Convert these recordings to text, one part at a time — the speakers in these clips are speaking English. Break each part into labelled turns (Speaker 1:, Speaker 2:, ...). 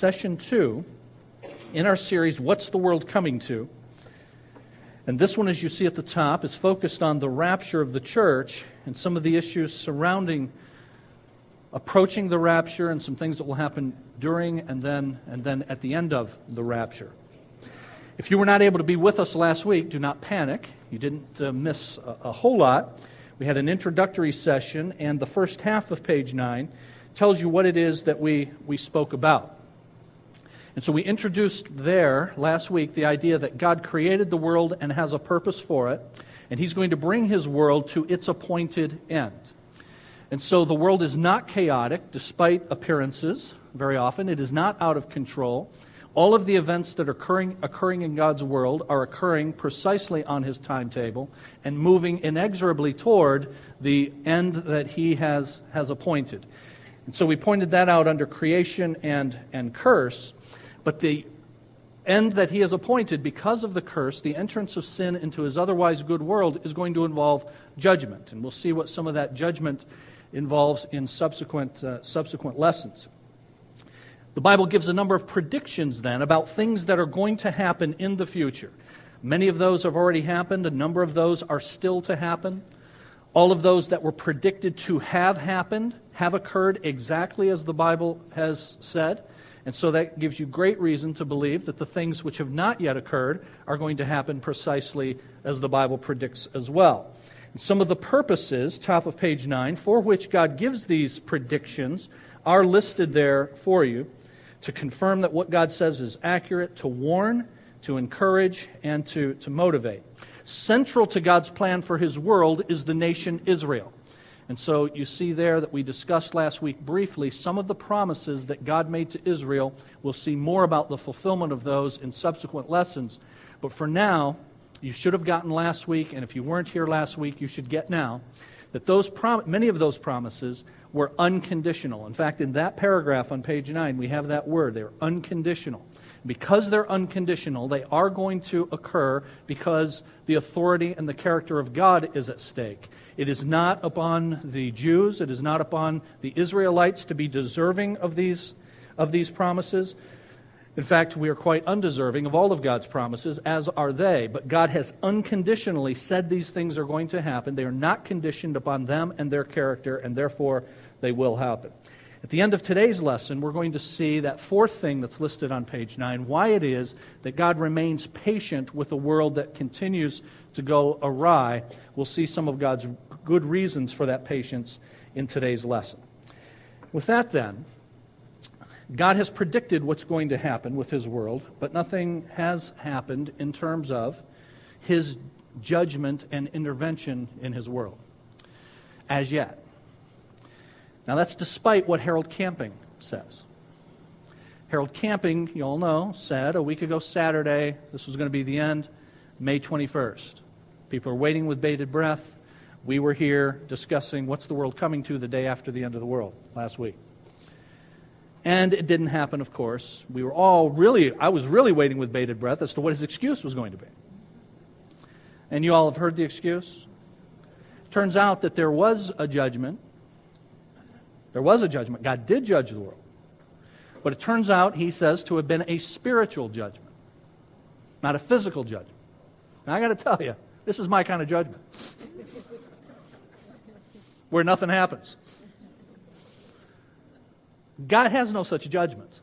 Speaker 1: session two in our series, What's the World Coming to? And this one, as you see at the top, is focused on the rapture of the church and some of the issues surrounding approaching the rapture and some things that will happen during and then and then at the end of the rapture. If you were not able to be with us last week, do not panic. You didn't uh, miss a, a whole lot. We had an introductory session, and the first half of page 9 tells you what it is that we, we spoke about. And so we introduced there last week the idea that God created the world and has a purpose for it, and He's going to bring His world to its appointed end. And so the world is not chaotic, despite appearances, very often. It is not out of control. All of the events that are occurring, occurring in God's world are occurring precisely on His timetable and moving inexorably toward the end that He has, has appointed. And so we pointed that out under creation and, and curse. But the end that he has appointed because of the curse, the entrance of sin into his otherwise good world, is going to involve judgment. And we'll see what some of that judgment involves in subsequent, uh, subsequent lessons. The Bible gives a number of predictions then about things that are going to happen in the future. Many of those have already happened, a number of those are still to happen. All of those that were predicted to have happened have occurred exactly as the Bible has said. And so that gives you great reason to believe that the things which have not yet occurred are going to happen precisely as the Bible predicts as well. And some of the purposes, top of page 9, for which God gives these predictions are listed there for you to confirm that what God says is accurate, to warn, to encourage, and to, to motivate. Central to God's plan for his world is the nation Israel. And so you see there that we discussed last week briefly some of the promises that God made to Israel. We'll see more about the fulfillment of those in subsequent lessons. But for now, you should have gotten last week, and if you weren't here last week, you should get now, that those prom- many of those promises were unconditional. In fact, in that paragraph on page 9, we have that word. They're unconditional. Because they're unconditional, they are going to occur because the authority and the character of God is at stake. It is not upon the Jews, it is not upon the Israelites to be deserving of these, of these promises. In fact, we are quite undeserving of all of God's promises, as are they. But God has unconditionally said these things are going to happen. They are not conditioned upon them and their character, and therefore they will happen. At the end of today's lesson, we're going to see that fourth thing that's listed on page 9 why it is that God remains patient with a world that continues to go awry. We'll see some of God's good reasons for that patience in today's lesson. With that, then, God has predicted what's going to happen with his world, but nothing has happened in terms of his judgment and intervention in his world as yet. Now, that's despite what Harold Camping says. Harold Camping, you all know, said a week ago Saturday, this was going to be the end, May 21st. People are waiting with bated breath we were here discussing what's the world coming to the day after the end of the world last week. And it didn't happen, of course. We were all really, I was really waiting with bated breath as to what his excuse was going to be. And you all have heard the excuse? Turns out that there was a judgment. There was a judgment. God did judge the world. But it turns out, he says, to have been a spiritual judgment, not a physical judgment. Now, I got to tell you, this is my kind of judgment where nothing happens. God has no such judgment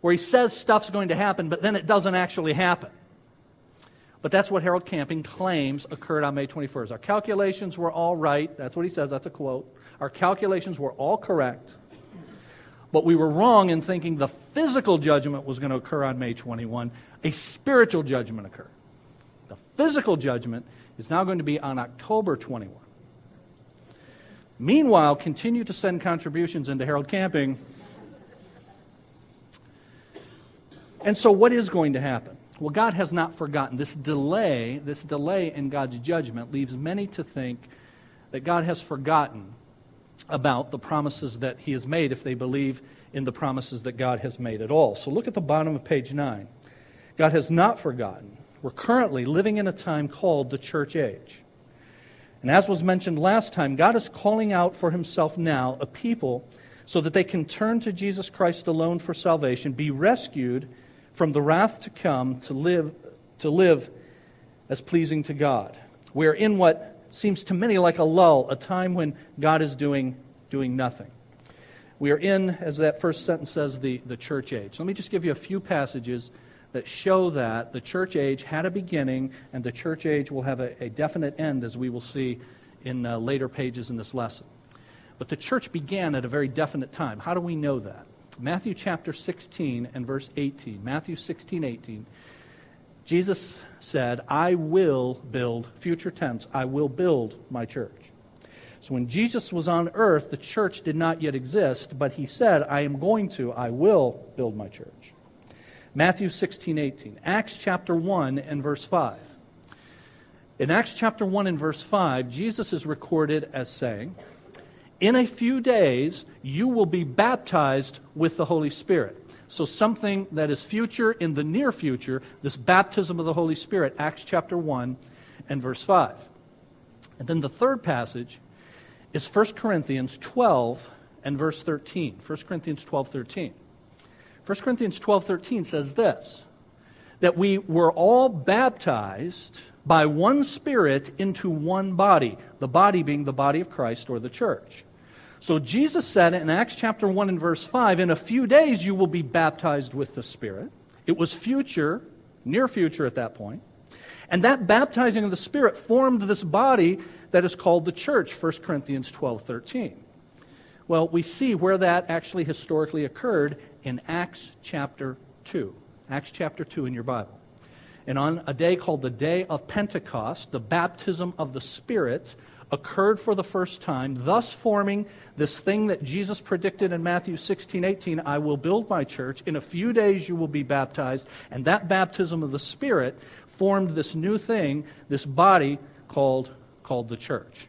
Speaker 1: where he says stuff's going to happen, but then it doesn't actually happen. But that's what Harold Camping claims occurred on May 21st. Our calculations were all right. That's what he says. That's a quote. Our calculations were all correct. But we were wrong in thinking the physical judgment was going to occur on May 21. A spiritual judgment occurred. The physical judgment is now going to be on October 21. Meanwhile, continue to send contributions into Harold Camping. And so, what is going to happen? Well, God has not forgotten. This delay, this delay in God's judgment, leaves many to think that God has forgotten about the promises that He has made if they believe in the promises that God has made at all. So, look at the bottom of page 9. God has not forgotten. We're currently living in a time called the church age. And as was mentioned last time, God is calling out for himself now a people so that they can turn to Jesus Christ alone for salvation, be rescued from the wrath to come to live, to live as pleasing to God. We're in what seems to many like a lull, a time when God is doing, doing nothing. We are in, as that first sentence says, the, the church age. Let me just give you a few passages that show that the church age had a beginning and the church age will have a, a definite end, as we will see in uh, later pages in this lesson. But the church began at a very definite time. How do we know that? Matthew chapter 16 and verse 18. Matthew 16, 18. Jesus said, I will build, future tense, I will build my church. So when Jesus was on earth, the church did not yet exist, but he said, I am going to, I will build my church. Matthew 16, 18. Acts chapter 1 and verse 5. In Acts chapter 1 and verse 5, Jesus is recorded as saying, in a few days, you will be baptized with the Holy Spirit. So, something that is future in the near future, this baptism of the Holy Spirit, Acts chapter 1 and verse 5. And then the third passage is 1 Corinthians 12 and verse 13. 1 Corinthians 12, 13. 1 Corinthians 12, 13 says this that we were all baptized by one Spirit into one body, the body being the body of Christ or the church. So Jesus said in Acts chapter 1 and verse 5, in a few days you will be baptized with the Spirit. It was future, near future at that point. And that baptizing of the Spirit formed this body that is called the church, 1 Corinthians 12 13. Well, we see where that actually historically occurred in Acts chapter 2. Acts chapter 2 in your Bible. And on a day called the Day of Pentecost, the baptism of the Spirit occurred for the first time, thus forming this thing that Jesus predicted in Matthew 16, 18 I will build my church. In a few days you will be baptized. And that baptism of the Spirit formed this new thing, this body called, called the church.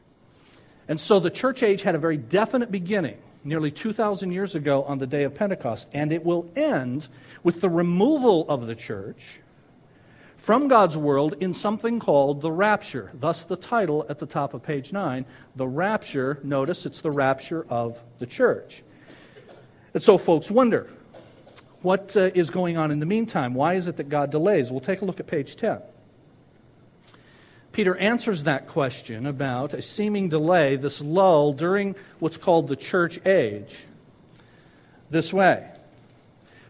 Speaker 1: And so the church age had a very definite beginning nearly 2,000 years ago on the day of Pentecost. And it will end with the removal of the church from God's world in something called the rapture. Thus, the title at the top of page 9 the rapture. Notice it's the rapture of the church. And so, folks wonder what uh, is going on in the meantime? Why is it that God delays? We'll take a look at page 10. Peter answers that question about a seeming delay, this lull during what's called the church age, this way.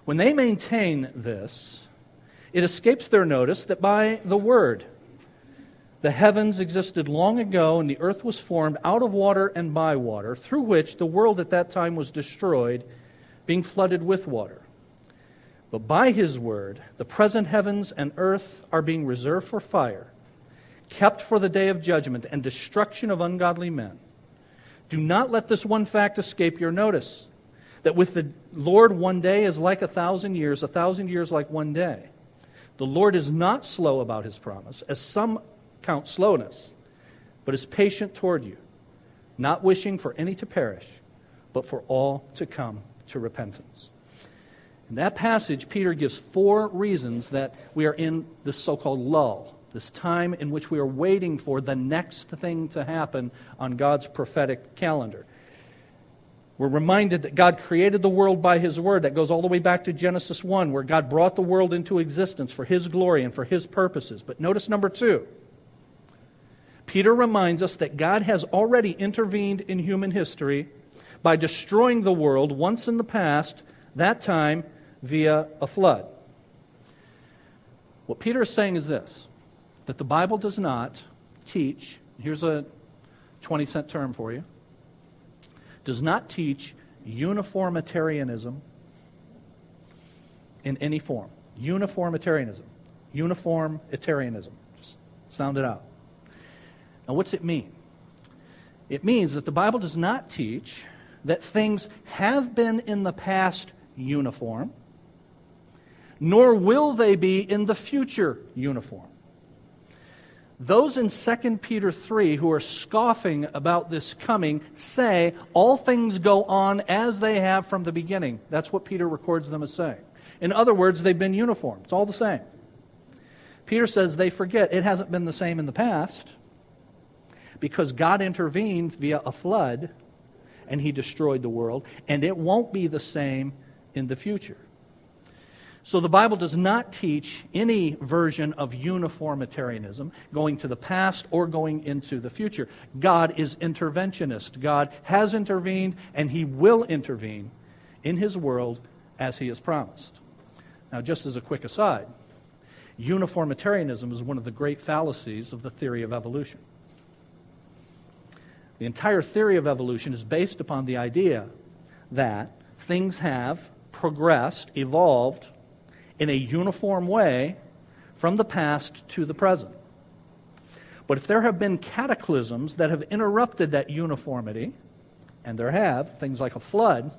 Speaker 1: When they maintain this, it escapes their notice that by the Word, the heavens existed long ago, and the earth was formed out of water and by water, through which the world at that time was destroyed, being flooded with water. But by his word, the present heavens and earth are being reserved for fire, kept for the day of judgment and destruction of ungodly men. Do not let this one fact escape your notice that with the Lord, one day is like a thousand years, a thousand years like one day. The Lord is not slow about his promise, as some count slowness, but is patient toward you, not wishing for any to perish, but for all to come to repentance. In that passage, Peter gives four reasons that we are in this so called lull, this time in which we are waiting for the next thing to happen on God's prophetic calendar. We're reminded that God created the world by His Word. That goes all the way back to Genesis 1, where God brought the world into existence for His glory and for His purposes. But notice number two. Peter reminds us that God has already intervened in human history by destroying the world once in the past, that time via a flood. What Peter is saying is this that the Bible does not teach, here's a 20 cent term for you does not teach uniformitarianism in any form. Uniformitarianism. Uniformitarianism. Just sound it out. Now, what's it mean? It means that the Bible does not teach that things have been in the past uniform, nor will they be in the future uniform. Those in 2 Peter 3 who are scoffing about this coming say all things go on as they have from the beginning. That's what Peter records them as saying. In other words, they've been uniform. It's all the same. Peter says they forget it hasn't been the same in the past because God intervened via a flood and he destroyed the world, and it won't be the same in the future. So the Bible does not teach any version of uniformitarianism, going to the past or going into the future. God is interventionist. God has intervened, and he will intervene in his world as he has promised. Now, just as a quick aside, uniformitarianism is one of the great fallacies of the theory of evolution. The entire theory of evolution is based upon the idea that things have progressed, evolved in a uniform way from the past to the present. But if there have been cataclysms that have interrupted that uniformity, and there have, things like a flood,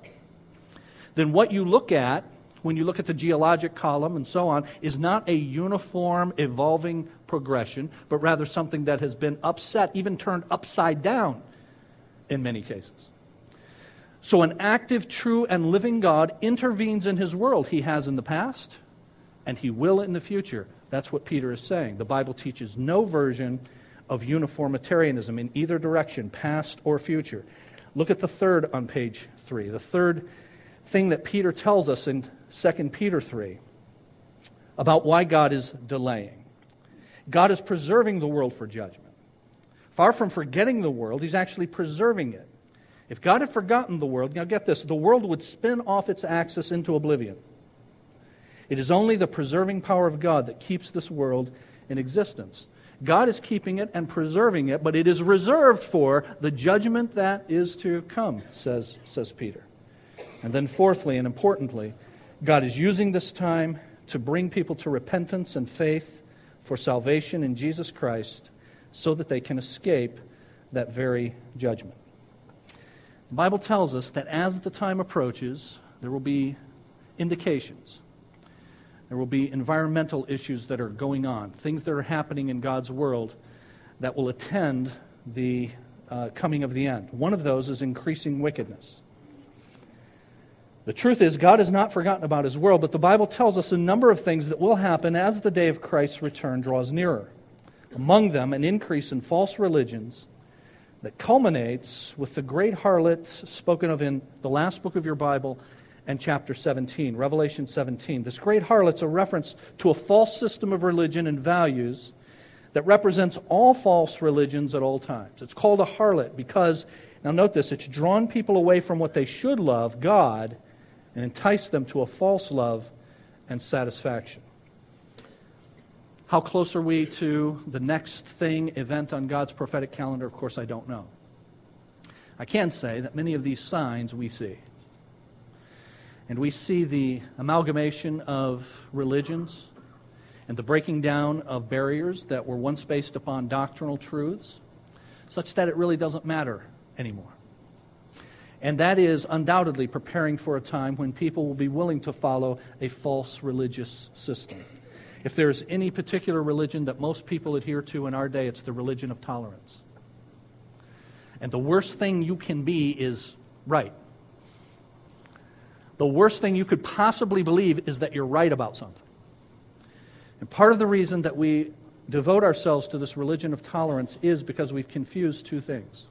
Speaker 1: then what you look at when you look at the geologic column and so on is not a uniform evolving progression, but rather something that has been upset, even turned upside down in many cases. So, an active, true, and living God intervenes in his world. He has in the past, and he will in the future. That's what Peter is saying. The Bible teaches no version of uniformitarianism in either direction, past or future. Look at the third on page 3. The third thing that Peter tells us in 2 Peter 3 about why God is delaying. God is preserving the world for judgment. Far from forgetting the world, he's actually preserving it. If God had forgotten the world, now get this, the world would spin off its axis into oblivion. It is only the preserving power of God that keeps this world in existence. God is keeping it and preserving it, but it is reserved for the judgment that is to come, says, says Peter. And then, fourthly and importantly, God is using this time to bring people to repentance and faith for salvation in Jesus Christ so that they can escape that very judgment. The Bible tells us that as the time approaches, there will be indications there will be environmental issues that are going on, things that are happening in God's world that will attend the uh, coming of the end. One of those is increasing wickedness. The truth is, God has not forgotten about his world, but the Bible tells us a number of things that will happen as the day of Christ's return draws nearer. Among them, an increase in false religions that culminates with the great harlot spoken of in the last book of your Bible, and chapter 17, Revelation 17. This great harlot's a reference to a false system of religion and values that represents all false religions at all times. It's called a harlot because, now note this, it's drawn people away from what they should love, God, and enticed them to a false love and satisfaction. How close are we to the next thing, event on God's prophetic calendar? Of course, I don't know. I can say that many of these signs we see. And we see the amalgamation of religions and the breaking down of barriers that were once based upon doctrinal truths, such that it really doesn't matter anymore. And that is undoubtedly preparing for a time when people will be willing to follow a false religious system. If there's any particular religion that most people adhere to in our day, it's the religion of tolerance. And the worst thing you can be is right the worst thing you could possibly believe is that you're right about something. And part of the reason that we devote ourselves to this religion of tolerance is because we've confused two things.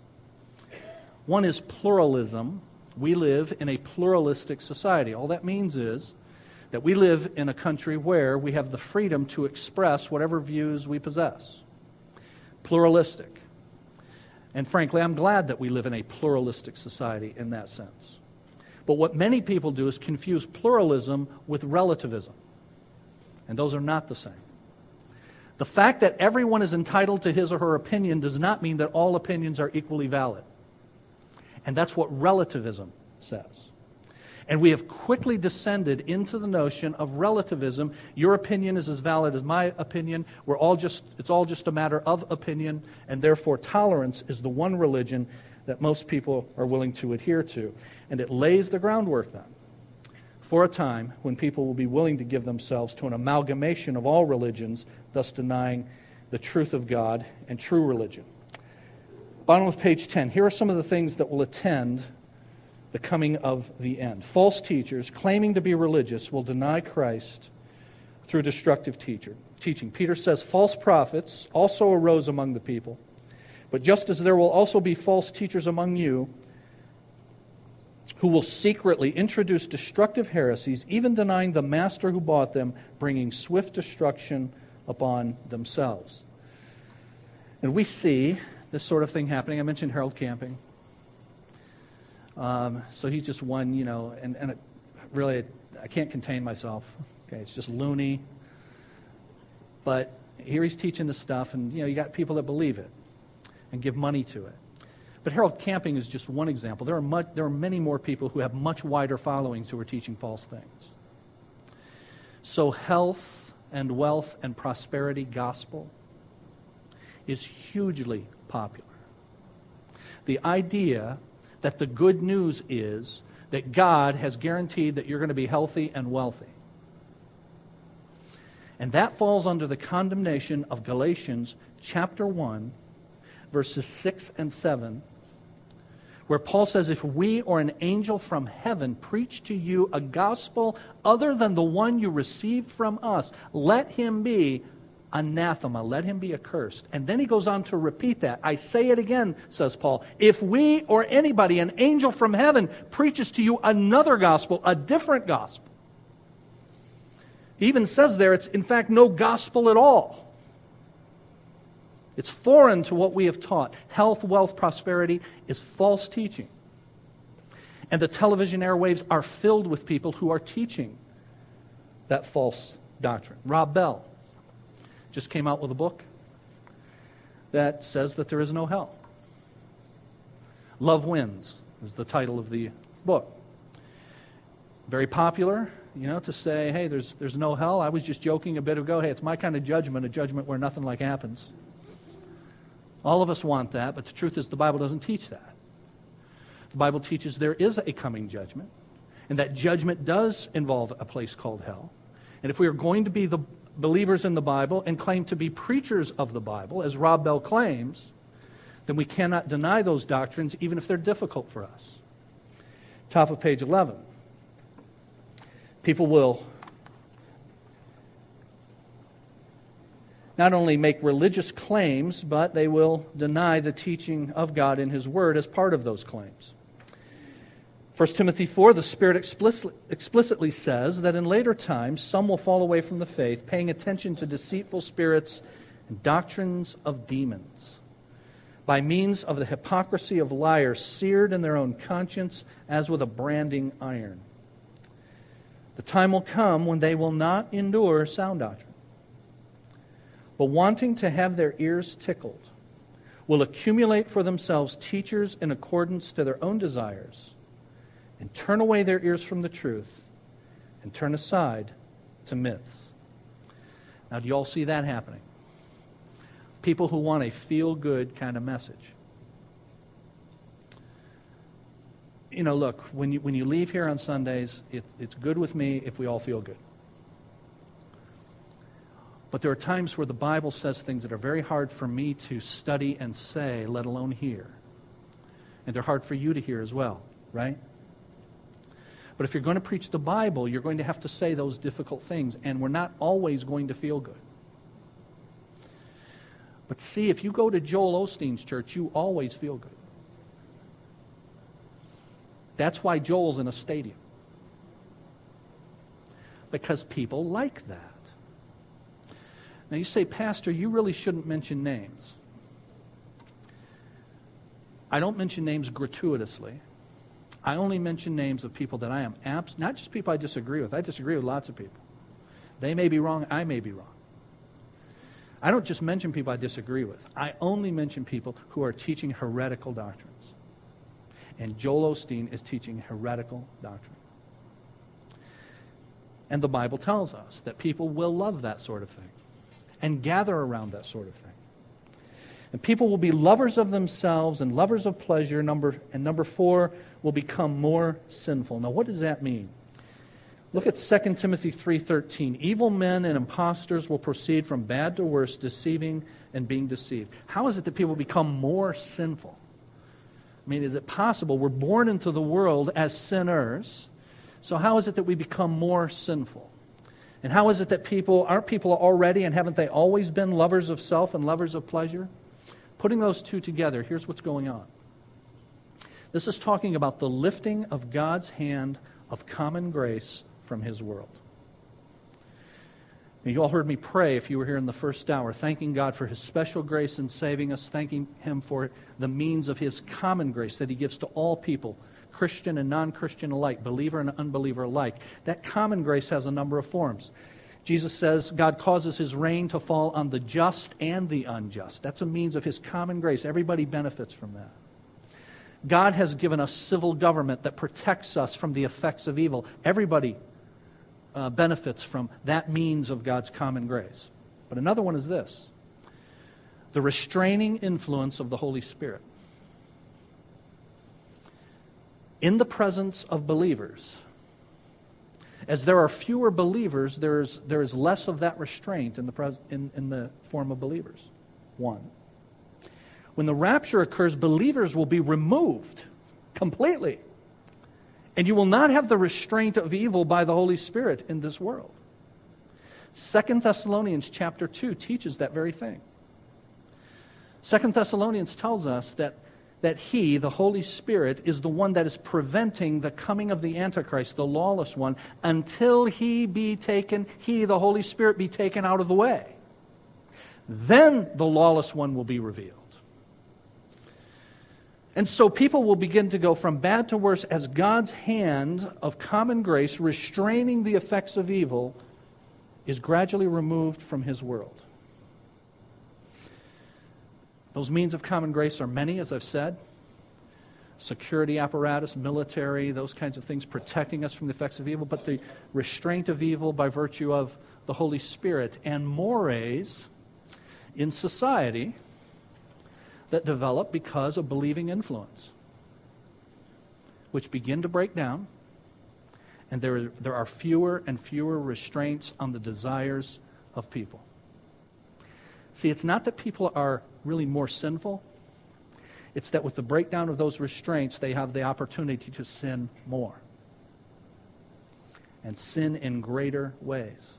Speaker 1: One is pluralism. We live in a pluralistic society. All that means is that we live in a country where we have the freedom to express whatever views we possess. Pluralistic. And frankly, I'm glad that we live in a pluralistic society in that sense. But what many people do is confuse pluralism with relativism. And those are not the same. The fact that everyone is entitled to his or her opinion does not mean that all opinions are equally valid. And that's what relativism says. And we have quickly descended into the notion of relativism. Your opinion is as valid as my opinion. We're all just, it's all just a matter of opinion, and therefore tolerance is the one religion that most people are willing to adhere to. And it lays the groundwork then for a time when people will be willing to give themselves to an amalgamation of all religions, thus denying the truth of God and true religion. Bottom of page 10. Here are some of the things that will attend the coming of the end. False teachers claiming to be religious will deny Christ through destructive teacher, teaching. Peter says false prophets also arose among the people but just as there will also be false teachers among you, who will secretly introduce destructive heresies, even denying the master who bought them, bringing swift destruction upon themselves. And we see this sort of thing happening. I mentioned Harold Camping. Um, so he's just one, you know, and, and it, really, I can't contain myself. Okay, it's just loony. But here he's teaching this stuff, and, you know, you got people that believe it and give money to it. But Harold Camping is just one example. There are, much, there are many more people who have much wider followings who are teaching false things. So, health and wealth and prosperity gospel is hugely popular. The idea that the good news is that God has guaranteed that you're going to be healthy and wealthy. And that falls under the condemnation of Galatians chapter 1, verses 6 and 7, where Paul says, If we or an angel from heaven preach to you a gospel other than the one you received from us, let him be anathema, let him be accursed. And then he goes on to repeat that. I say it again, says Paul. If we or anybody, an angel from heaven, preaches to you another gospel, a different gospel, he even says there it's in fact no gospel at all. It's foreign to what we have taught. Health, wealth, prosperity is false teaching. And the television airwaves are filled with people who are teaching that false doctrine. Rob Bell just came out with a book that says that there is no hell. Love Wins is the title of the book. Very popular, you know, to say, hey, there's, there's no hell. I was just joking a bit ago. Hey, it's my kind of judgment, a judgment where nothing like happens. All of us want that, but the truth is the Bible doesn't teach that. The Bible teaches there is a coming judgment, and that judgment does involve a place called hell. And if we are going to be the believers in the Bible and claim to be preachers of the Bible, as Rob Bell claims, then we cannot deny those doctrines even if they're difficult for us. Top of page 11. People will not only make religious claims, but they will deny the teaching of God in His Word as part of those claims. 1 Timothy 4, the Spirit explicitly says that in later times some will fall away from the faith, paying attention to deceitful spirits and doctrines of demons, by means of the hypocrisy of liars, seared in their own conscience as with a branding iron. The time will come when they will not endure sound doctrine but wanting to have their ears tickled, will accumulate for themselves teachers in accordance to their own desires, and turn away their ears from the truth, and turn aside to myths. Now, do you all see that happening? People who want a feel good kind of message. You know, look, when you, when you leave here on Sundays, it's, it's good with me if we all feel good. But there are times where the Bible says things that are very hard for me to study and say, let alone hear. And they're hard for you to hear as well, right? But if you're going to preach the Bible, you're going to have to say those difficult things, and we're not always going to feel good. But see, if you go to Joel Osteen's church, you always feel good. That's why Joel's in a stadium. Because people like that. Now you say, Pastor, you really shouldn't mention names. I don't mention names gratuitously. I only mention names of people that I am abs- not just people I disagree with. I disagree with lots of people. They may be wrong, I may be wrong. I don't just mention people I disagree with. I only mention people who are teaching heretical doctrines. And Joel Osteen is teaching heretical doctrine. And the Bible tells us that people will love that sort of thing and gather around that sort of thing. And people will be lovers of themselves and lovers of pleasure. Number, and number four, will become more sinful. Now, what does that mean? Look at 2 Timothy 3:13. Evil men and impostors will proceed from bad to worse, deceiving and being deceived. How is it that people become more sinful? I mean, is it possible we're born into the world as sinners? So how is it that we become more sinful? And how is it that people aren't people already and haven't they always been lovers of self and lovers of pleasure? Putting those two together, here's what's going on. This is talking about the lifting of God's hand of common grace from his world. Now, you all heard me pray if you were here in the first hour, thanking God for his special grace in saving us, thanking him for the means of his common grace that he gives to all people, Christian and non Christian alike, believer and unbeliever alike. That common grace has a number of forms. Jesus says God causes his rain to fall on the just and the unjust. That's a means of his common grace. Everybody benefits from that. God has given us civil government that protects us from the effects of evil. Everybody uh, benefits from that means of God's common grace. But another one is this the restraining influence of the Holy Spirit. In the presence of believers, as there are fewer believers, there is, there is less of that restraint in the, pres- in, in the form of believers. One when the rapture occurs, believers will be removed completely. And you will not have the restraint of evil by the Holy Spirit in this world. Second Thessalonians chapter 2 teaches that very thing. Second Thessalonians tells us that, that He, the Holy Spirit, is the one that is preventing the coming of the Antichrist, the lawless one, until He be taken, He, the Holy Spirit, be taken out of the way. Then the lawless one will be revealed. And so people will begin to go from bad to worse as God's hand of common grace, restraining the effects of evil, is gradually removed from his world. Those means of common grace are many, as I've said security apparatus, military, those kinds of things protecting us from the effects of evil, but the restraint of evil by virtue of the Holy Spirit and mores in society that develop because of believing influence, which begin to break down, and there, there are fewer and fewer restraints on the desires of people. See, it's not that people are really more sinful, it's that with the breakdown of those restraints, they have the opportunity to sin more and sin in greater ways.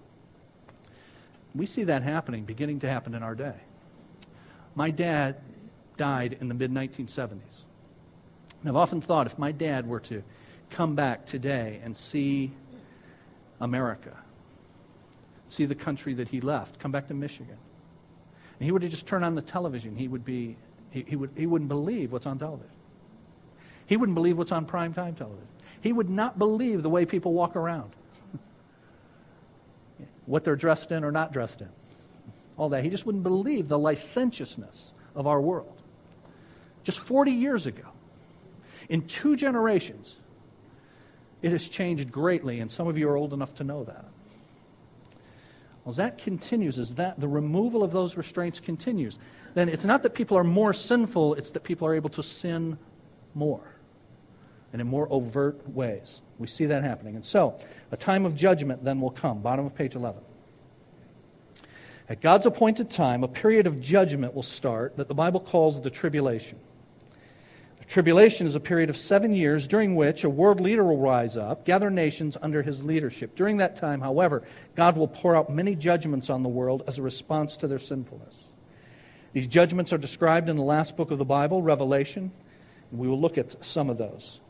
Speaker 1: We see that happening, beginning to happen in our day. My dad died in the mid 1970s. And I've often thought if my dad were to come back today and see America, see the country that he left, come back to Michigan, and he would just turn on the television, he would be he, he would he wouldn't believe what's on television. He wouldn't believe what's on prime time television. He would not believe the way people walk around. what they're dressed in or not dressed in. All that. He just wouldn't believe the licentiousness of our world just 40 years ago. In two generations, it has changed greatly, and some of you are old enough to know that. As that continues, as that the removal of those restraints continues, then it's not that people are more sinful, it's that people are able to sin more and in more overt ways. We see that happening. And so, a time of judgment then will come. Bottom of page 11. At God's appointed time, a period of judgment will start that the Bible calls the tribulation. Tribulation is a period of seven years during which a world leader will rise up, gather nations under his leadership. During that time, however, God will pour out many judgments on the world as a response to their sinfulness. These judgments are described in the last book of the Bible, Revelation, and we will look at some of those.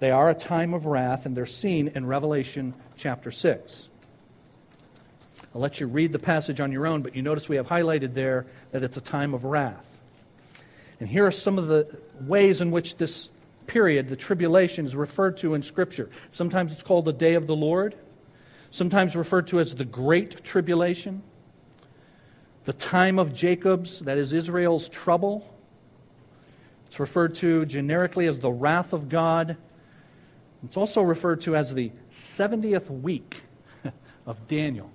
Speaker 1: They are a time of wrath, and they're seen in Revelation chapter 6. I'll let you read the passage on your own, but you notice we have highlighted there that it's a time of wrath. And here are some of the ways in which this period, the tribulation, is referred to in Scripture. Sometimes it's called the day of the Lord, sometimes referred to as the Great Tribulation, the time of Jacob's, that is Israel's trouble. It's referred to generically as the wrath of God. It's also referred to as the 70th week of Daniel.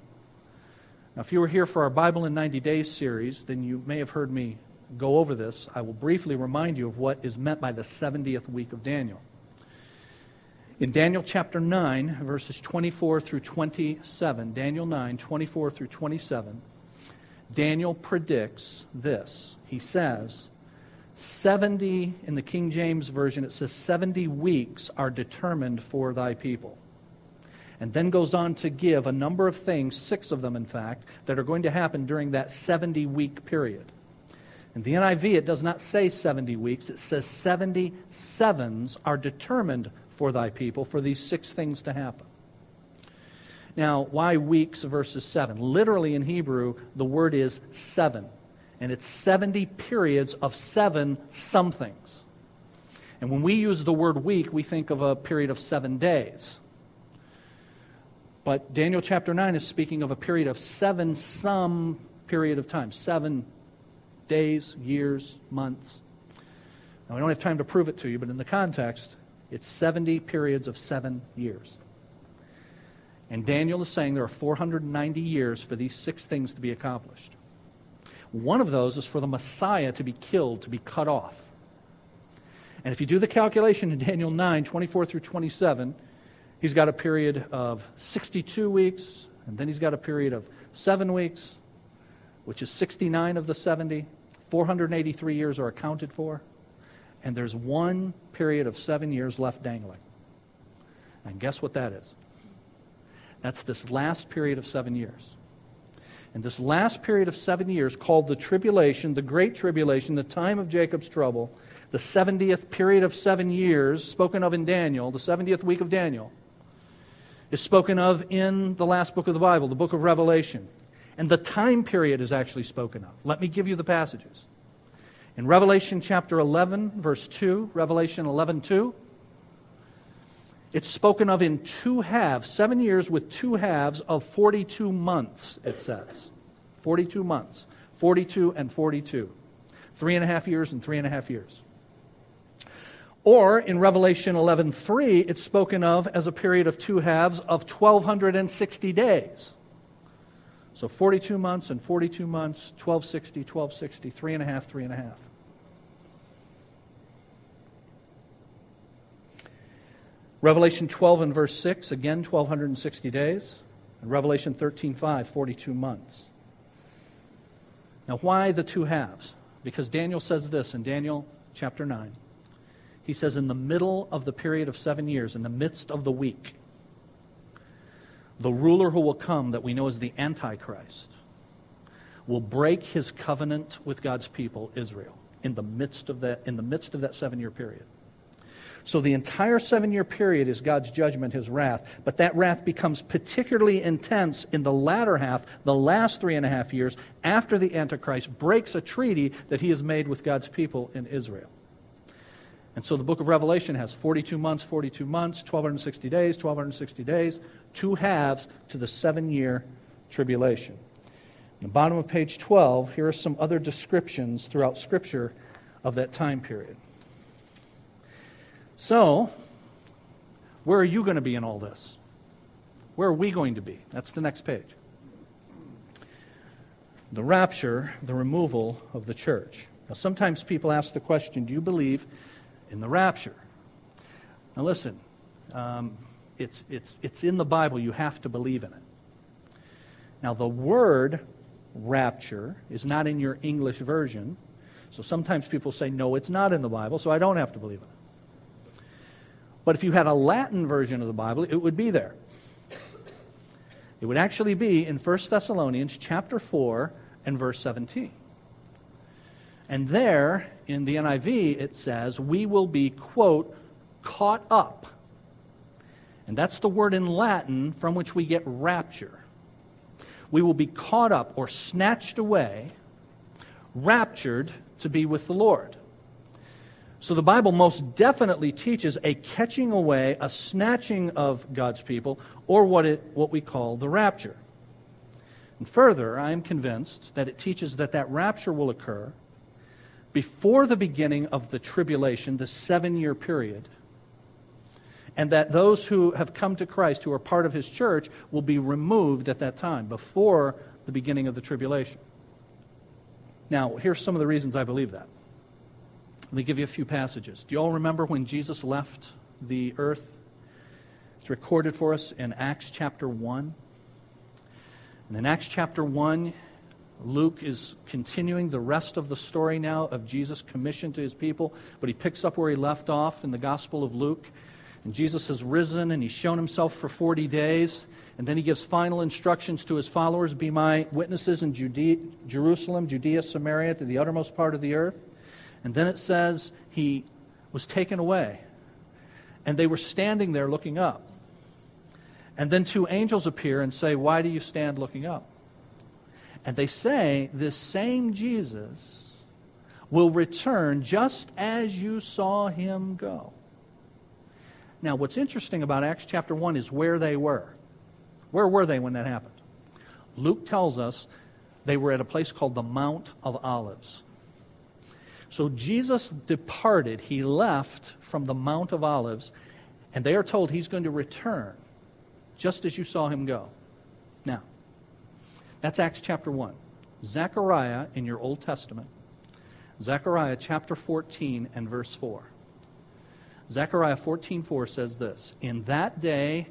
Speaker 1: Now, if you were here for our Bible in 90 Days series, then you may have heard me go over this, I will briefly remind you of what is meant by the 70th week of Daniel. In Daniel chapter 9, verses 24 through 27, Daniel 9, 24 through 27, Daniel predicts this. He says, 70, in the King James Version, it says, 70 weeks are determined for thy people. And then goes on to give a number of things, six of them in fact, that are going to happen during that 70 week period. In the NIV, it does not say 70 weeks, it says 70 sevens are determined for thy people for these six things to happen. Now, why weeks versus seven? Literally in Hebrew, the word is seven. And it's 70 periods of seven somethings. And when we use the word week, we think of a period of seven days. But Daniel chapter 9 is speaking of a period of seven some period of time. Seven days, years, months. Now, we don't have time to prove it to you, but in the context, it's 70 periods of seven years. And Daniel is saying there are 490 years for these six things to be accomplished. One of those is for the Messiah to be killed, to be cut off. And if you do the calculation in Daniel 9, 24 through 27, he's got a period of 62 weeks, and then he's got a period of seven weeks, which is 69 of the 70. 483 years are accounted for, and there's one period of seven years left dangling. And guess what that is? That's this last period of seven years. And this last period of seven years, called the tribulation, the great tribulation, the time of Jacob's trouble, the 70th period of seven years, spoken of in Daniel, the 70th week of Daniel, is spoken of in the last book of the Bible, the book of Revelation. And the time period is actually spoken of. Let me give you the passages. In Revelation chapter 11, verse 2, Revelation 11, 2, it's spoken of in two halves, seven years with two halves of 42 months, it says. 42 months. 42 and 42. Three and a half years and three and a half years. Or in Revelation 11:3, it's spoken of as a period of two halves of 1260 days. So 42 months and 42 months, 1260, 1260, three and a half, three and a half. Revelation 12 and verse 6, again 1260 days. And Revelation 13, 5, 42 months. Now, why the two halves? Because Daniel says this in Daniel chapter 9. He says, In the middle of the period of seven years, in the midst of the week, the ruler who will come, that we know as the Antichrist, will break his covenant with God's people, Israel, in the midst of that, in the midst of that seven year period. So the entire seven year period is God's judgment, his wrath. But that wrath becomes particularly intense in the latter half, the last three and a half years, after the Antichrist breaks a treaty that he has made with God's people in Israel. And so the book of Revelation has 42 months, 42 months, 1260 days, 1260 days, two halves to the seven year tribulation. In the bottom of page 12, here are some other descriptions throughout Scripture of that time period. So, where are you going to be in all this? Where are we going to be? That's the next page. The rapture, the removal of the church. Now, sometimes people ask the question do you believe in the rapture? Now, listen, um, it's, it's, it's in the Bible. You have to believe in it. Now, the word rapture is not in your English version. So sometimes people say, no, it's not in the Bible, so I don't have to believe in it. But if you had a Latin version of the Bible, it would be there. It would actually be in 1 Thessalonians chapter 4 and verse 17. And there, in the NIV, it says, we will be, quote, caught up. And that's the word in Latin from which we get rapture. We will be caught up or snatched away, raptured to be with the Lord. So the Bible most definitely teaches a catching away, a snatching of God's people, or what, it, what we call the rapture. And further, I am convinced that it teaches that that rapture will occur before the beginning of the tribulation, the seven year period, and that those who have come to Christ, who are part of his church, will be removed at that time, before the beginning of the tribulation. Now, here's some of the reasons I believe that. Let me give you a few passages. Do you all remember when Jesus left the earth? It's recorded for us in Acts chapter 1. And in Acts chapter 1, Luke is continuing the rest of the story now of Jesus' commission to his people, but he picks up where he left off in the Gospel of Luke. And Jesus has risen and he's shown himself for 40 days. And then he gives final instructions to his followers be my witnesses in Judea, Jerusalem, Judea, Samaria, to the uttermost part of the earth. And then it says he was taken away. And they were standing there looking up. And then two angels appear and say, Why do you stand looking up? And they say, This same Jesus will return just as you saw him go. Now, what's interesting about Acts chapter 1 is where they were. Where were they when that happened? Luke tells us they were at a place called the Mount of Olives. So Jesus departed, he left from the Mount of Olives, and they are told he's going to return just as you saw him go. That's Acts chapter 1. Zechariah in your Old Testament, Zechariah chapter 14 and verse 4. Zechariah 14:4 says this, "In that day,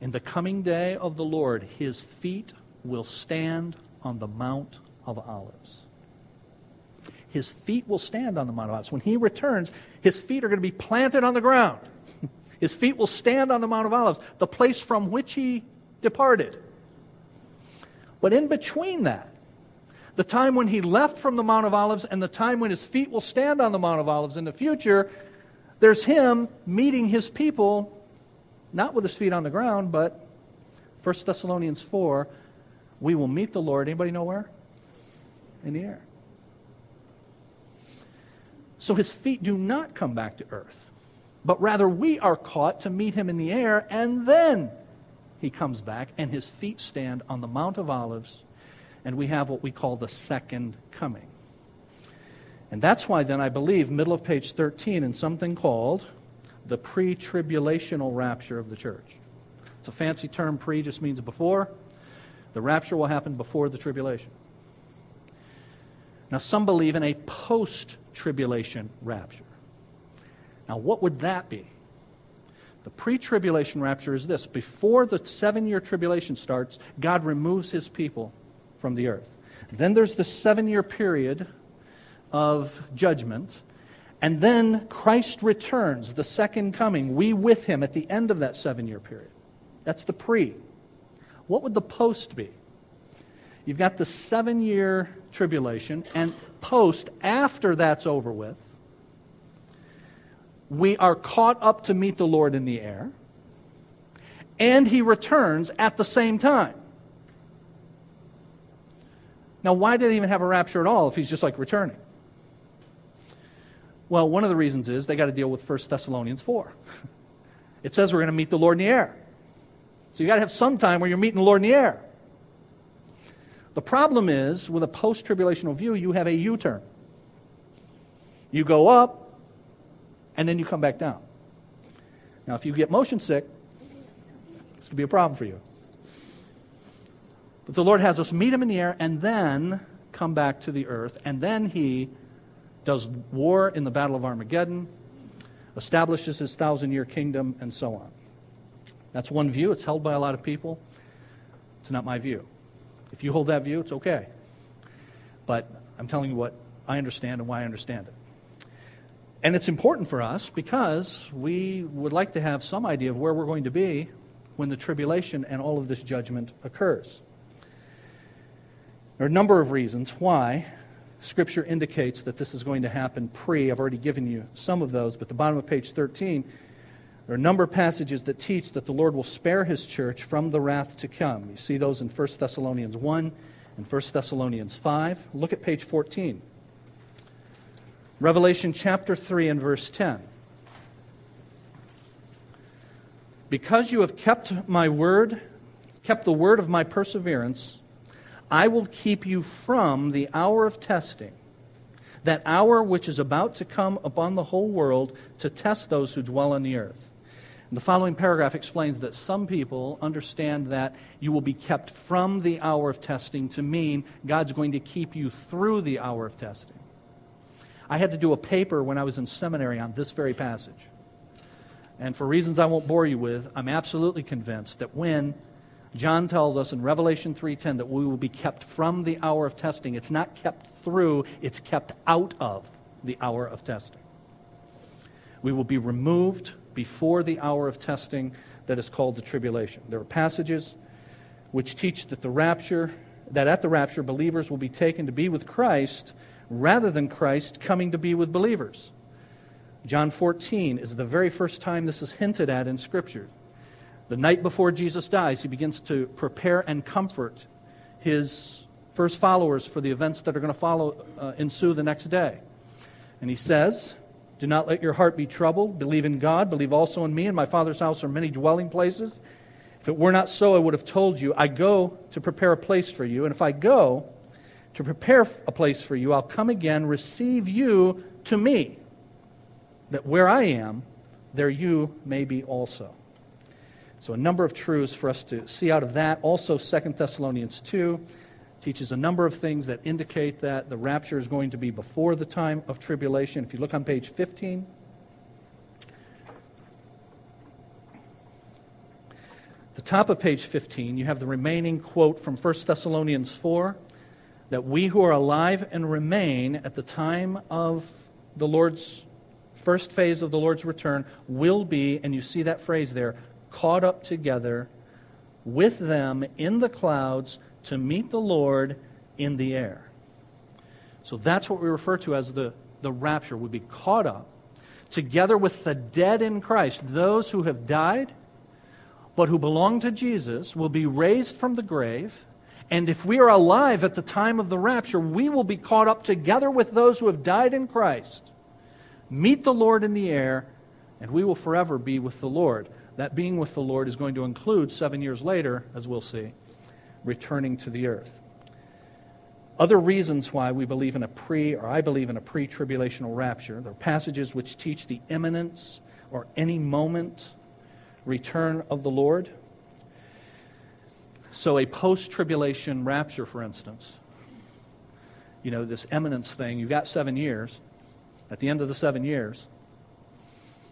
Speaker 1: in the coming day of the Lord, his feet will stand on the Mount of Olives." His feet will stand on the Mount of Olives. When he returns, his feet are going to be planted on the ground. His feet will stand on the Mount of Olives, the place from which he departed. But in between that, the time when he left from the Mount of Olives and the time when his feet will stand on the Mount of Olives in the future, there's him meeting his people, not with his feet on the ground, but 1 Thessalonians 4, we will meet the Lord. Anybody know where? In the air. So his feet do not come back to earth, but rather we are caught to meet him in the air, and then he comes back, and his feet stand on the Mount of Olives, and we have what we call the second coming. And that's why then I believe, middle of page 13, in something called the pre tribulational rapture of the church. It's a fancy term, pre just means before. The rapture will happen before the tribulation. Now, some believe in a post tribulation rapture. Now, what would that be? The pre tribulation rapture is this before the seven year tribulation starts, God removes his people from the earth. Then there's the seven year period of judgment. And then Christ returns, the second coming, we with him at the end of that seven year period. That's the pre. What would the post be? You've got the seven year tribulation, and post, after that's over with, we are caught up to meet the Lord in the air, and he returns at the same time. Now, why did he even have a rapture at all if he's just like returning? Well, one of the reasons is they got to deal with 1 Thessalonians 4. It says we're going to meet the Lord in the air. So you got to have some time where you're meeting the Lord in the air. The problem is, with a post tribulational view, you have a U turn. You go up, and then you come back down. Now, if you get motion sick, this could be a problem for you. But the Lord has us meet him in the air and then come back to the earth, and then he does war in the Battle of Armageddon, establishes his thousand year kingdom, and so on. That's one view. It's held by a lot of people. It's not my view. If you hold that view, it's okay. But I'm telling you what I understand and why I understand it. And it's important for us because we would like to have some idea of where we're going to be when the tribulation and all of this judgment occurs. There are a number of reasons why Scripture indicates that this is going to happen pre. I've already given you some of those, but the bottom of page 13, there are a number of passages that teach that the Lord will spare his church from the wrath to come. You see those in 1 Thessalonians 1 and 1 Thessalonians 5. Look at page 14. Revelation chapter 3 and verse 10. Because you have kept my word, kept the word of my perseverance, I will keep you from the hour of testing, that hour which is about to come upon the whole world to test those who dwell on the earth. And the following paragraph explains that some people understand that you will be kept from the hour of testing to mean God's going to keep you through the hour of testing. I had to do a paper when I was in seminary on this very passage. And for reasons I won't bore you with, I'm absolutely convinced that when John tells us in Revelation 3:10 that we will be kept from the hour of testing. It's not kept through, it's kept out of the hour of testing. We will be removed before the hour of testing that is called the tribulation. There are passages which teach that the rapture, that at the rapture believers will be taken to be with Christ rather than Christ coming to be with believers. John 14 is the very first time this is hinted at in Scripture. The night before Jesus dies, he begins to prepare and comfort his first followers for the events that are going to follow uh, ensue the next day. And he says, Do not let your heart be troubled. Believe in God. Believe also in me. In my Father's house are many dwelling places. If it were not so, I would have told you, I go to prepare a place for you. And if I go to prepare a place for you, I'll come again, receive you to me, that where I am, there you may be also. So, a number of truths for us to see out of that. Also, 2 Thessalonians 2 teaches a number of things that indicate that the rapture is going to be before the time of tribulation. If you look on page 15, the top of page 15, you have the remaining quote from 1 Thessalonians 4 that we who are alive and remain at the time of the Lord's first phase of the Lord's return will be, and you see that phrase there, caught up together with them in the clouds to meet the Lord in the air. So that's what we refer to as the, the rapture. We'll be caught up together with the dead in Christ. Those who have died, but who belong to Jesus, will be raised from the grave. And if we are alive at the time of the rapture, we will be caught up together with those who have died in Christ, meet the Lord in the air, and we will forever be with the Lord. That being with the Lord is going to include seven years later, as we'll see, returning to the earth. Other reasons why we believe in a pre, or I believe in a pre tribulational rapture, there are passages which teach the imminence or any moment return of the Lord. So, a post tribulation rapture, for instance, you know, this imminence thing, you've got seven years. At the end of the seven years,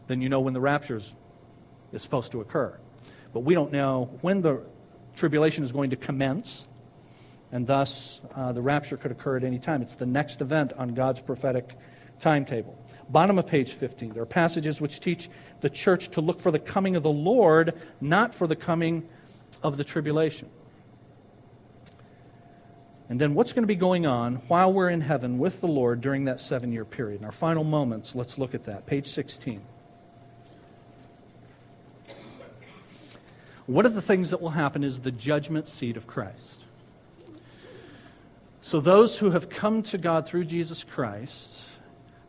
Speaker 1: then you know when the rapture is supposed to occur. But we don't know when the tribulation is going to commence, and thus uh, the rapture could occur at any time. It's the next event on God's prophetic timetable. Bottom of page 15, there are passages which teach the church to look for the coming of the Lord, not for the coming of the tribulation. And then what's going to be going on while we're in heaven with the Lord during that seven year period? In our final moments, let's look at that. Page 16. One of the things that will happen is the judgment seat of Christ. So, those who have come to God through Jesus Christ,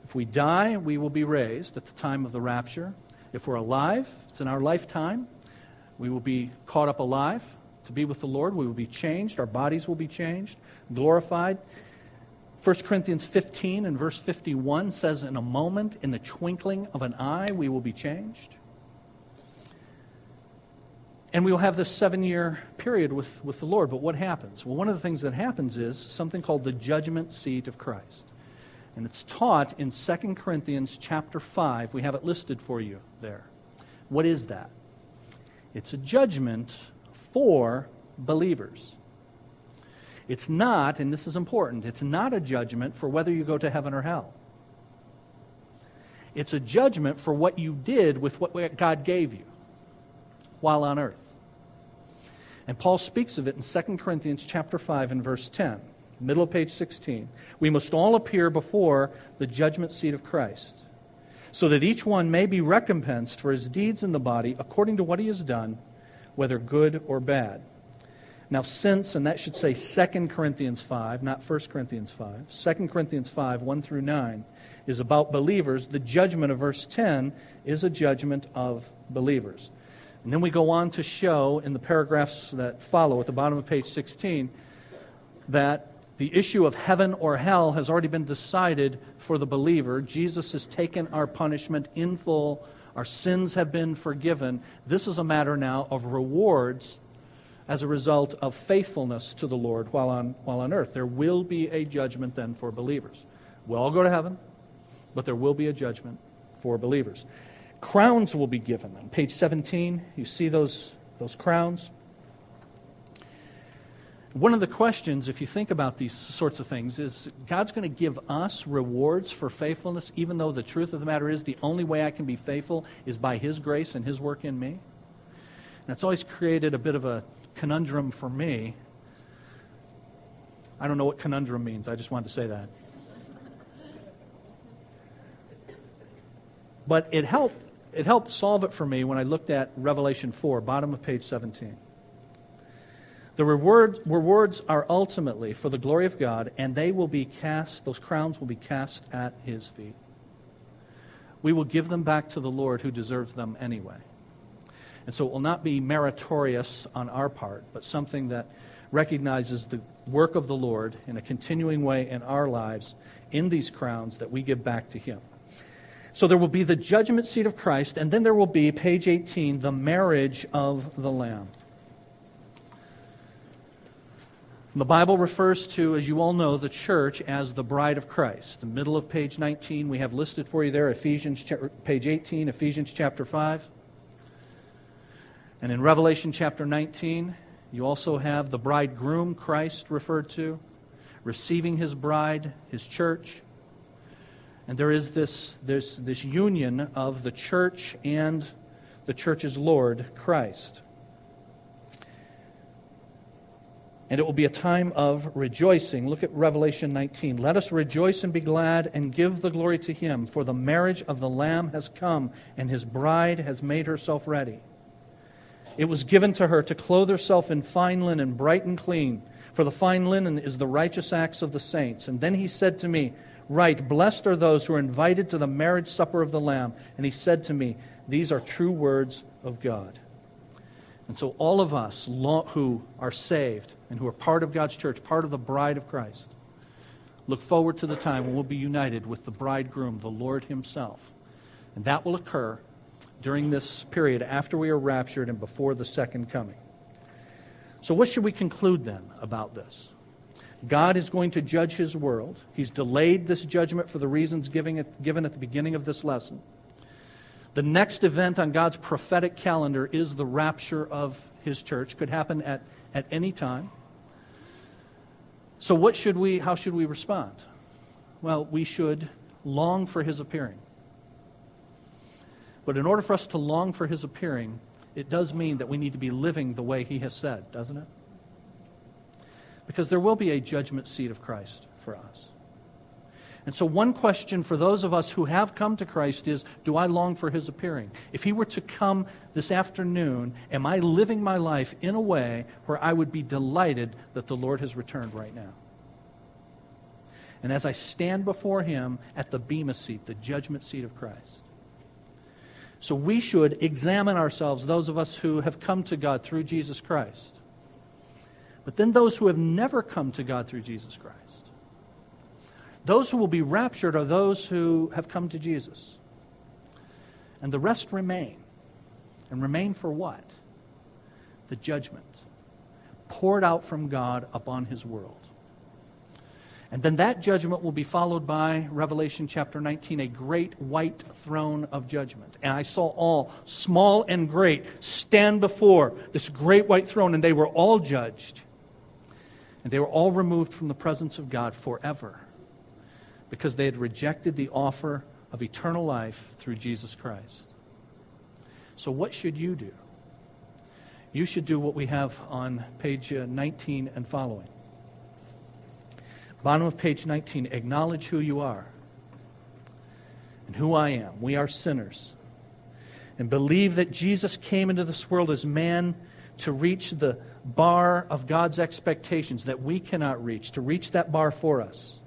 Speaker 1: if we die, we will be raised at the time of the rapture. If we're alive, it's in our lifetime, we will be caught up alive to be with the Lord. We will be changed. Our bodies will be changed, glorified. 1 Corinthians 15 and verse 51 says, In a moment, in the twinkling of an eye, we will be changed. And we will have this seven year period with, with the Lord. But what happens? Well, one of the things that happens is something called the judgment seat of Christ. And it's taught in 2 Corinthians chapter 5. We have it listed for you there. What is that? It's a judgment for believers. It's not, and this is important, it's not a judgment for whether you go to heaven or hell. It's a judgment for what you did with what God gave you while on earth. And Paul speaks of it in 2 Corinthians chapter 5 and verse 10, middle of page 16. We must all appear before the judgment seat of Christ, so that each one may be recompensed for his deeds in the body according to what he has done, whether good or bad. Now, since, and that should say 2 Corinthians 5, not 1 Corinthians 5, 2 Corinthians 5, 1 through 9, is about believers, the judgment of verse 10 is a judgment of believers. And then we go on to show in the paragraphs that follow at the bottom of page 16 that the issue of heaven or hell has already been decided for the believer. Jesus has taken our punishment in full, our sins have been forgiven. This is a matter now of rewards as a result of faithfulness to the Lord while on, while on earth. There will be a judgment then for believers. We'll all go to heaven, but there will be a judgment for believers. Crowns will be given. On page 17, you see those, those crowns. One of the questions, if you think about these sorts of things, is God's going to give us rewards for faithfulness, even though the truth of the matter is the only way I can be faithful is by His grace and His work in me? That's always created a bit of a conundrum for me. I don't know what conundrum means. I just wanted to say that. But it helped, it helped solve it for me when I looked at Revelation 4, bottom of page 17. The reward, rewards are ultimately for the glory of God, and they will be cast, those crowns will be cast at his feet. We will give them back to the Lord who deserves them anyway. And so it will not be meritorious on our part, but something that recognizes the work of the Lord in a continuing way in our lives in these crowns that we give back to him. So there will be the judgment seat of Christ, and then there will be, page 18, the marriage of the Lamb. The Bible refers to, as you all know, the church as the bride of Christ. The middle of page 19, we have listed for you there Ephesians, page 18, Ephesians chapter 5. And in Revelation chapter 19, you also have the bridegroom, Christ, referred to, receiving his bride, his church. And there is this, this, this union of the church and the church's Lord, Christ. And it will be a time of rejoicing. Look at Revelation 19. Let us rejoice and be glad and give the glory to him, for the marriage of the Lamb has come, and his bride has made herself ready. It was given to her to clothe herself in fine linen, bright and clean, for the fine linen is the righteous acts of the saints. And then he said to me, Right, blessed are those who are invited to the marriage supper of the Lamb. And he said to me, These are true words of God. And so, all of us who are saved and who are part of God's church, part of the bride of Christ, look forward to the time when we'll be united with the bridegroom, the Lord Himself. And that will occur during this period after we are raptured and before the second coming. So, what should we conclude then about this? God is going to judge His world. He's delayed this judgment for the reasons given at the beginning of this lesson. The next event on God's prophetic calendar is the rapture of his church. Could happen at, at any time. So what should we how should we respond? Well, we should long for his appearing. But in order for us to long for his appearing, it does mean that we need to be living the way he has said, doesn't it? Because there will be a judgment seat of Christ for us. And so, one question for those of us who have come to Christ is Do I long for his appearing? If he were to come this afternoon, am I living my life in a way where I would be delighted that the Lord has returned right now? And as I stand before him at the Bema seat, the judgment seat of Christ. So, we should examine ourselves, those of us who have come to God through Jesus Christ. But then, those who have never come to God through Jesus Christ. Those who will be raptured are those who have come to Jesus. And the rest remain. And remain for what? The judgment poured out from God upon his world. And then that judgment will be followed by Revelation chapter 19, a great white throne of judgment. And I saw all, small and great, stand before this great white throne, and they were all judged. And they were all removed from the presence of God forever because they had rejected the offer of eternal life through Jesus Christ. So, what should you do? You should do what we have on page uh, 19 and following. Bottom of page 19 acknowledge who you are and who I am. We are sinners. And believe that Jesus came into this world as man to reach the bar of God's expectations that we cannot reach, to reach that bar for us.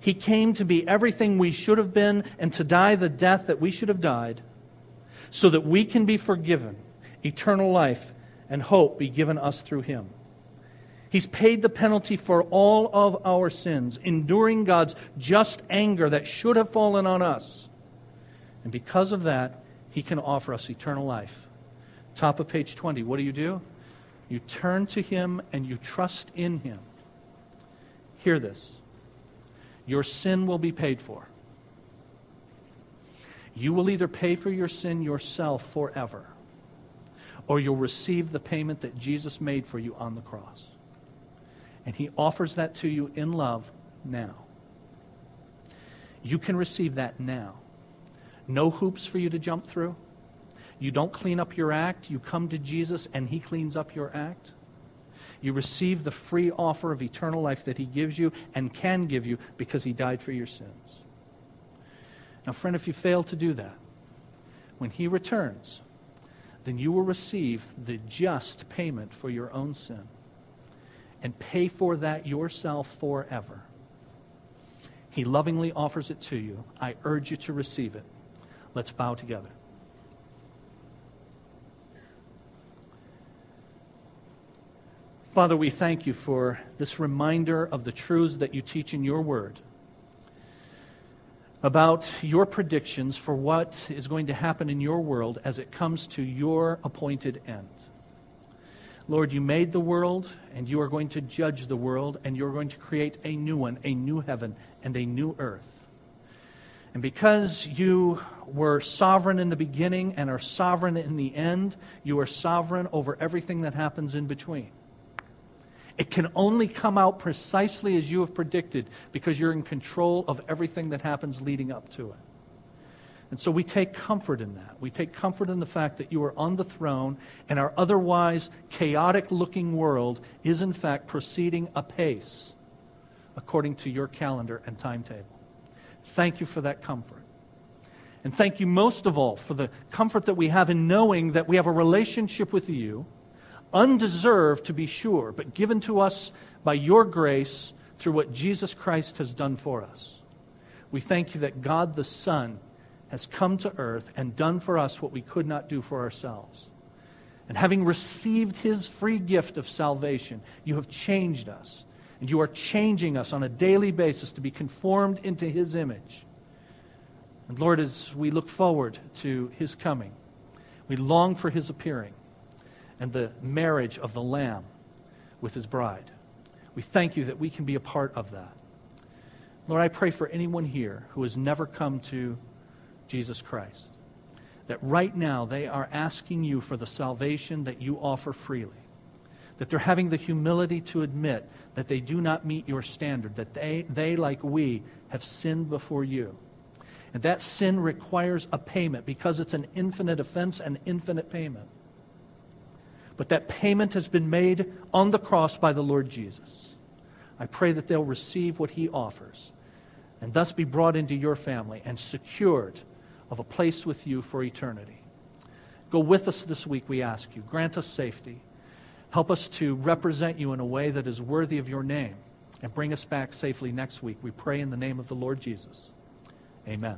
Speaker 1: He came to be everything we should have been and to die the death that we should have died so that we can be forgiven, eternal life and hope be given us through him. He's paid the penalty for all of our sins, enduring God's just anger that should have fallen on us. And because of that, he can offer us eternal life. Top of page 20. What do you do? You turn to him and you trust in him. Hear this your sin will be paid for. You will either pay for your sin yourself forever, or you'll receive the payment that Jesus made for you on the cross. And He offers that to you in love now. You can receive that now. No hoops for you to jump through. You don't clean up your act. You come to Jesus and He cleans up your act. You receive the free offer of eternal life that He gives you and can give you because He died for your sins. Now, friend, if you fail to do that, when He returns, then you will receive the just payment for your own sin and pay for that yourself forever. He lovingly offers it to you. I urge you to receive it. Let's bow together. Father, we thank you for this reminder of the truths that you teach in your word about your predictions for what is going to happen in your world as it comes to your appointed end. Lord, you made the world, and you are going to judge the world, and you're going to create a new one, a new heaven, and a new earth. And because you were sovereign in the beginning and are sovereign in the end, you are sovereign over everything that happens in between. It can only come out precisely as you have predicted because you're in control of everything that happens leading up to it. And so we take comfort in that. We take comfort in the fact that you are on the throne and our otherwise chaotic looking world is, in fact, proceeding apace according to your calendar and timetable. Thank you for that comfort. And thank you most of all for the comfort that we have in knowing that we have a relationship with you undeserved to be sure, but given to us by your grace through what Jesus Christ has done for us. We thank you that God the Son has come to earth and done for us what we could not do for ourselves. And having received his free gift of salvation, you have changed us. And you are changing us on a daily basis to be conformed into his image. And Lord, as we look forward to his coming, we long for his appearing and the marriage of the Lamb with his bride. We thank you that we can be a part of that. Lord, I pray for anyone here who has never come to Jesus Christ, that right now they are asking you for the salvation that you offer freely, that they're having the humility to admit that they do not meet your standard, that they, they like we, have sinned before you. And that sin requires a payment because it's an infinite offense and infinite payment. But that payment has been made on the cross by the Lord Jesus. I pray that they'll receive what he offers and thus be brought into your family and secured of a place with you for eternity. Go with us this week, we ask you. Grant us safety. Help us to represent you in a way that is worthy of your name. And bring us back safely next week. We pray in the name of the Lord Jesus. Amen.